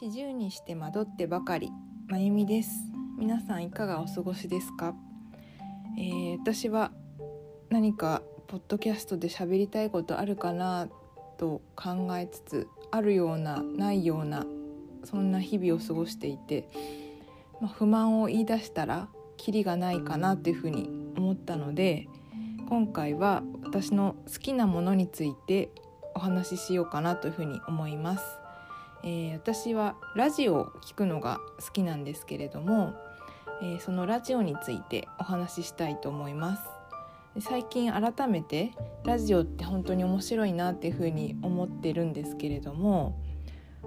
四十にして惑ってばかり。まゆみです。皆さんいかがお過ごしですか、えー、私は何かポッドキャストで喋りたいことあるかなと考えつつあるようなないようなそんな日々を過ごしていて、まあ、不満を言い出したらキリがないかなっていうふうに思ったので今回は私の好きなものについてお話ししようかなというふうに思います。えー、私はラジオを聴くのが好きなんですけれども、えー、そのラジオについてお話ししたいと思います。最近改めてラジオって本当に面白いなっていうふうに思ってるんですけれども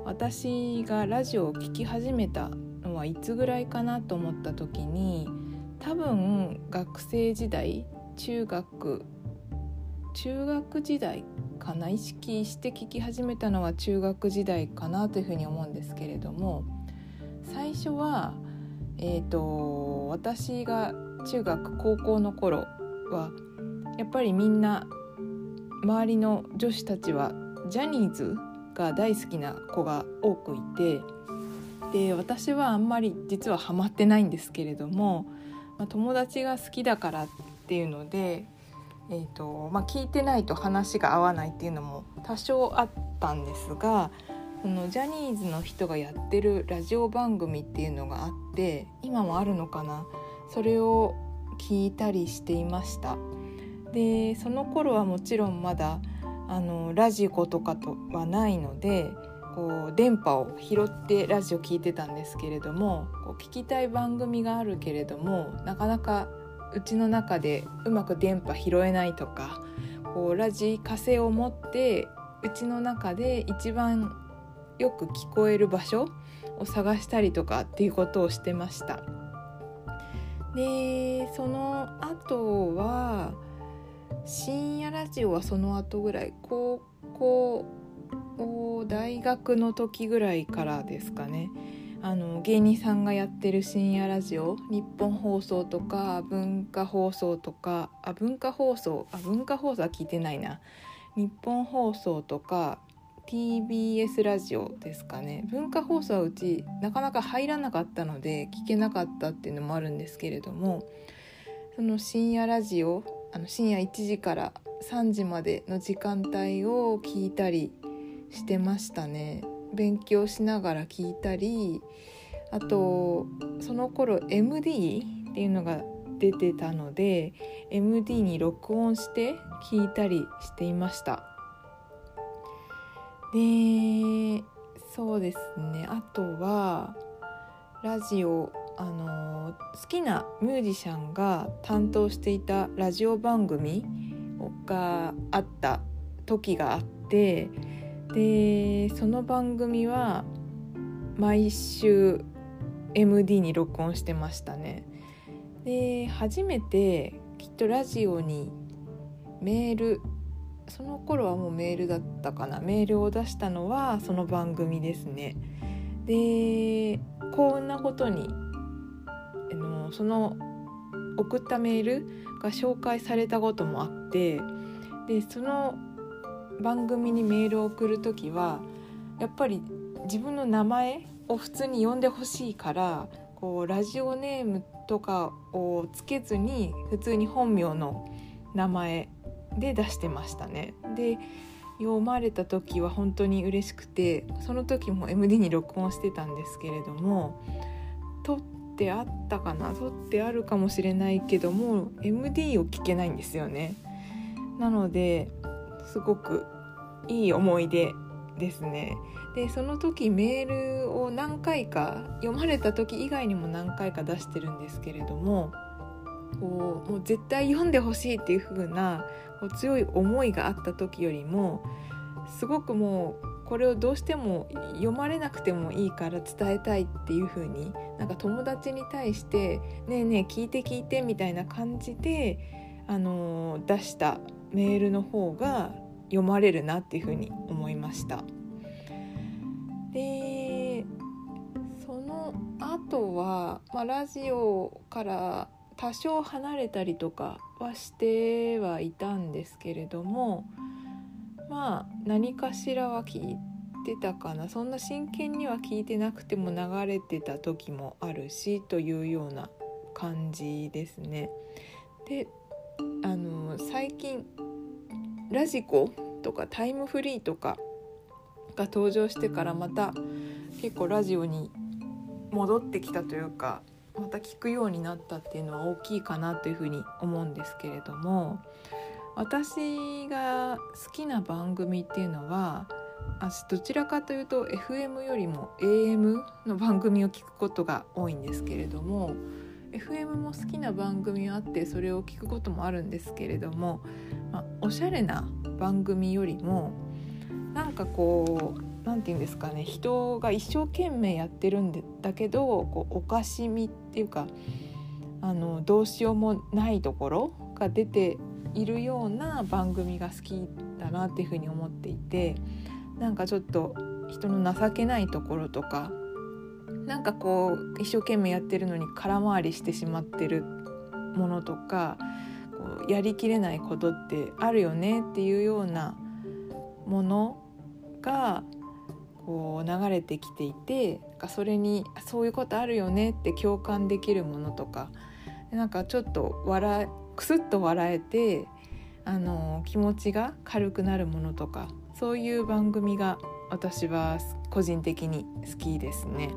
私がラジオを聴き始めたのはいつぐらいかなと思った時に多分学生時代中学中学時代かな意識して聞き始めたのは中学時代かなというふうに思うんですけれども最初は、えーと、私が中学高校の頃はやっぱりみんな周りの女子たちはジャニーズが大好きな子が多くいてで私はあんまり実はハマってないんですけれども、まあ、友達が好きだからっていうのでえーとまあ、聞いてないと話が合わないっていうのも多少あったんですがそのジャニーズの人がやってるラジオ番組っていうのがあって今もあるのかな？それを聞いたりしていました。でその頃はもちろんまだあのラジコとかとはないのでこう電波を拾ってラジオ聞いてたんですけれどもこう聞きたい番組があるけれどもなかなかうちの中でうまく電波拾えないとかこうラジカセを持ってうちの中で一番よく聞こえる場所を探したりとかっていうことをしてました。でその後は深夜ラジオはその後ぐらい高校大学の時ぐらいからですかねあの芸人さんがやってる深夜ラジオ日本放送とか文化放送とかあ文化放送あ文化放送は聞いてないな日本放送とか TBS ラジオですかね文化放送はうちなかなか入らなかったので聞けなかったっていうのもあるんですけれどもその深夜ラジオあの深夜1時から3時までの時間帯を聞いたりしてましたね。勉強しながら聞いたりあとその頃 MD っていうのが出てたので MD に録音して聞いたりしていました。でそうですね。あとはラジオあの好きなミュージシャンが担当していたラジオ番組があった時があってでその番組は毎週 MD に録音してましたね。で初めてきっとラジオにメールその頃はもうメールだったかな。メールを出したのはその番組ですね。でこんなことにあのその送ったメールが紹介されたこともあってでその番組にメールを送る時はやっぱり自分の名前を普通に呼んでほしいからこうラジオネームとかをつけずに普通に本名の名前で出してましたね。で読まれた時は本当に嬉しくてその時も MD に録音してたんですけれども撮ってあったかな？撮ってあるかもしれないけども MD を聞けないんですよね。なのですごくいい思い出ですね。でその時メールを何回か読まれた時以外にも何回か出してるんですけれどもこうもう絶対読んでほしいっていう風なこう強い思いがあった時よりもすごくもうこれをどうしても読まれなくてもいいから伝えたいっていう風になんか友達に対して「ねえねえ聞いて聞いて」みたいな感じで、あのー、出したメールの方が読まれるなっていうふうに思いました。でその後は、まあ、ラジオから多少離れたりとかはしてはいたんですけれどもまあ何かしらは聞いてたかなそんな真剣には聞いてなくても流れてた時もあるしというような感じですね。であの最近ラジコとかタイムフリーとかが登場してからまた結構ラジオに戻ってきたというかまた聞くようになったっていうのは大きいかなというふうに思うんですけれども私が好きな番組っていうのはどちらかというと FM よりも AM の番組を聞くことが多いんですけれども FM も好きな番組はあってそれを聞くこともあるんですけれども、まあ、おしゃれな番組よりもなんかこう何て言うんですかね人が一生懸命やってるんだけどこうおかしみっていうかあのどうしようもないところが出ているような番組が好きだなっていうふうに思っていてなんかちょっと人の情けないところとかなんかこう一生懸命やってるのに空回りしてしまってるものとかこうやりきれないことってあるよねっていうようなものがこう流れてきていてそれにそういうことあるよねって共感できるものとかなんかちょっと笑くすっと笑えてあの気持ちが軽くなるものとかそういう番組が私は個人的に好きですね。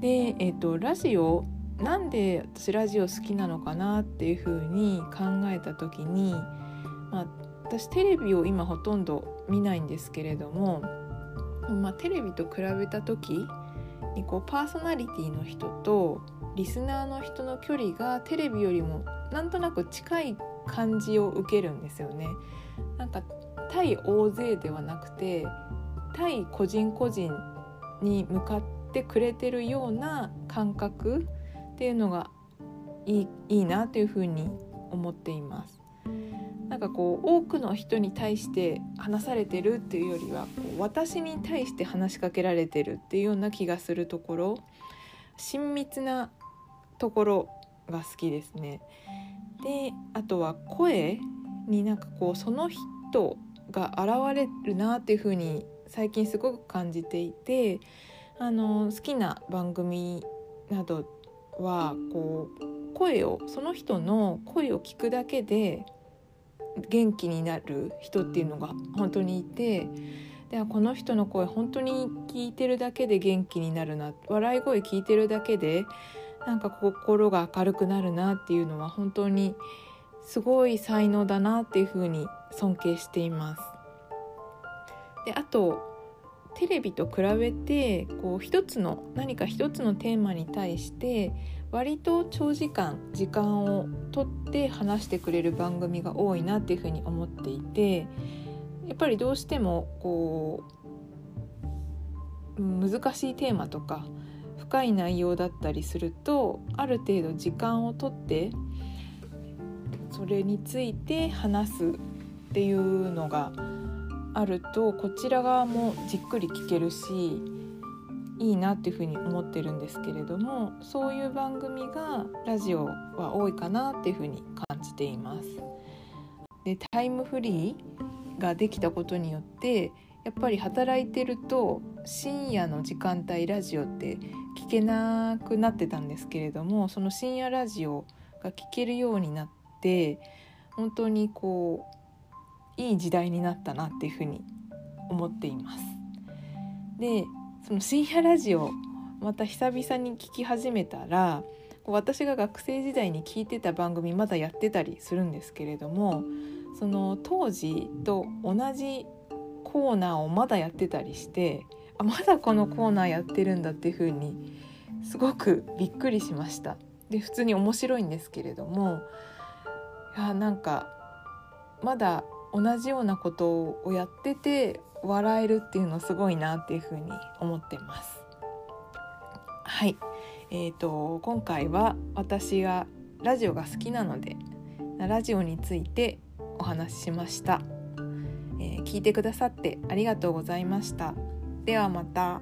で、えーと、ラジオなんで私ラジオ好きなのかなっていうふうに考えた時に、まあ、私テレビを今ほとんど見ないんですけれどもまあ、テレビと比べた時にこうパーソナリティの人とリスナーの人の距離がテレビよりもなんとなく近い感じを受けるんですよね。なんか対大勢ではなくて対個人個人に向かってくれてるような感覚っていうのがいいいいなというふうに思っています。なんかこう多くの人に対して話されてるっていうよりはこう私に対して話しかけられてるっていうような気がするところ親密なところが好きですね。であとは声になんかこうその人が現れるなっていう風に最近すごく感じていてあの好きな番組などはこう声をその人の声を聞くだけで元気になる人っていうのが本当にいてでこの人の声本当に聞いてるだけで元気になるな笑い声聞いてるだけでなんか心が明るくなるなっていうのは本当にすごい才能だなっていうふうに尊敬しています。であとテレビと比べてこう一つの何か一つのテーマに対して割と長時間時間をとって話してくれる番組が多いなっていうふうに思っていてやっぱりどうしてもこう難しいテーマとか深い内容だったりするとある程度時間をとってそれについて話すっていうのがあるとこちら側もじっくり聞けるしいいなっていうふうに思ってるんですけれどもそういう番組がラジオは多いかなっていうふうに感じています。でタイムフリーができたことによってやっぱり働いてると深夜の時間帯ラジオって聞けなくなってたんですけれどもその深夜ラジオが聞けるようになって本当にこういい時代になったなっていうふうに思っています。でその深夜ラジオまた久々に聞き始めたら私が学生時代に聞いてた番組まだやってたりするんですけれどもその当時と同じコーナーをまだやってたりしてあまだこのコーナーやってるんだっていう風にすごくびっくりしました。で普通に面白いんですけれどもいやなんかまだ同じようなことをやってて笑えるっていうのすごいなっていうふうに思ってます。はい、えーと、今回は私がラジオが好きなのでラジオについてお話ししました、えー、聞いてくださってありがとうございました。ではまた。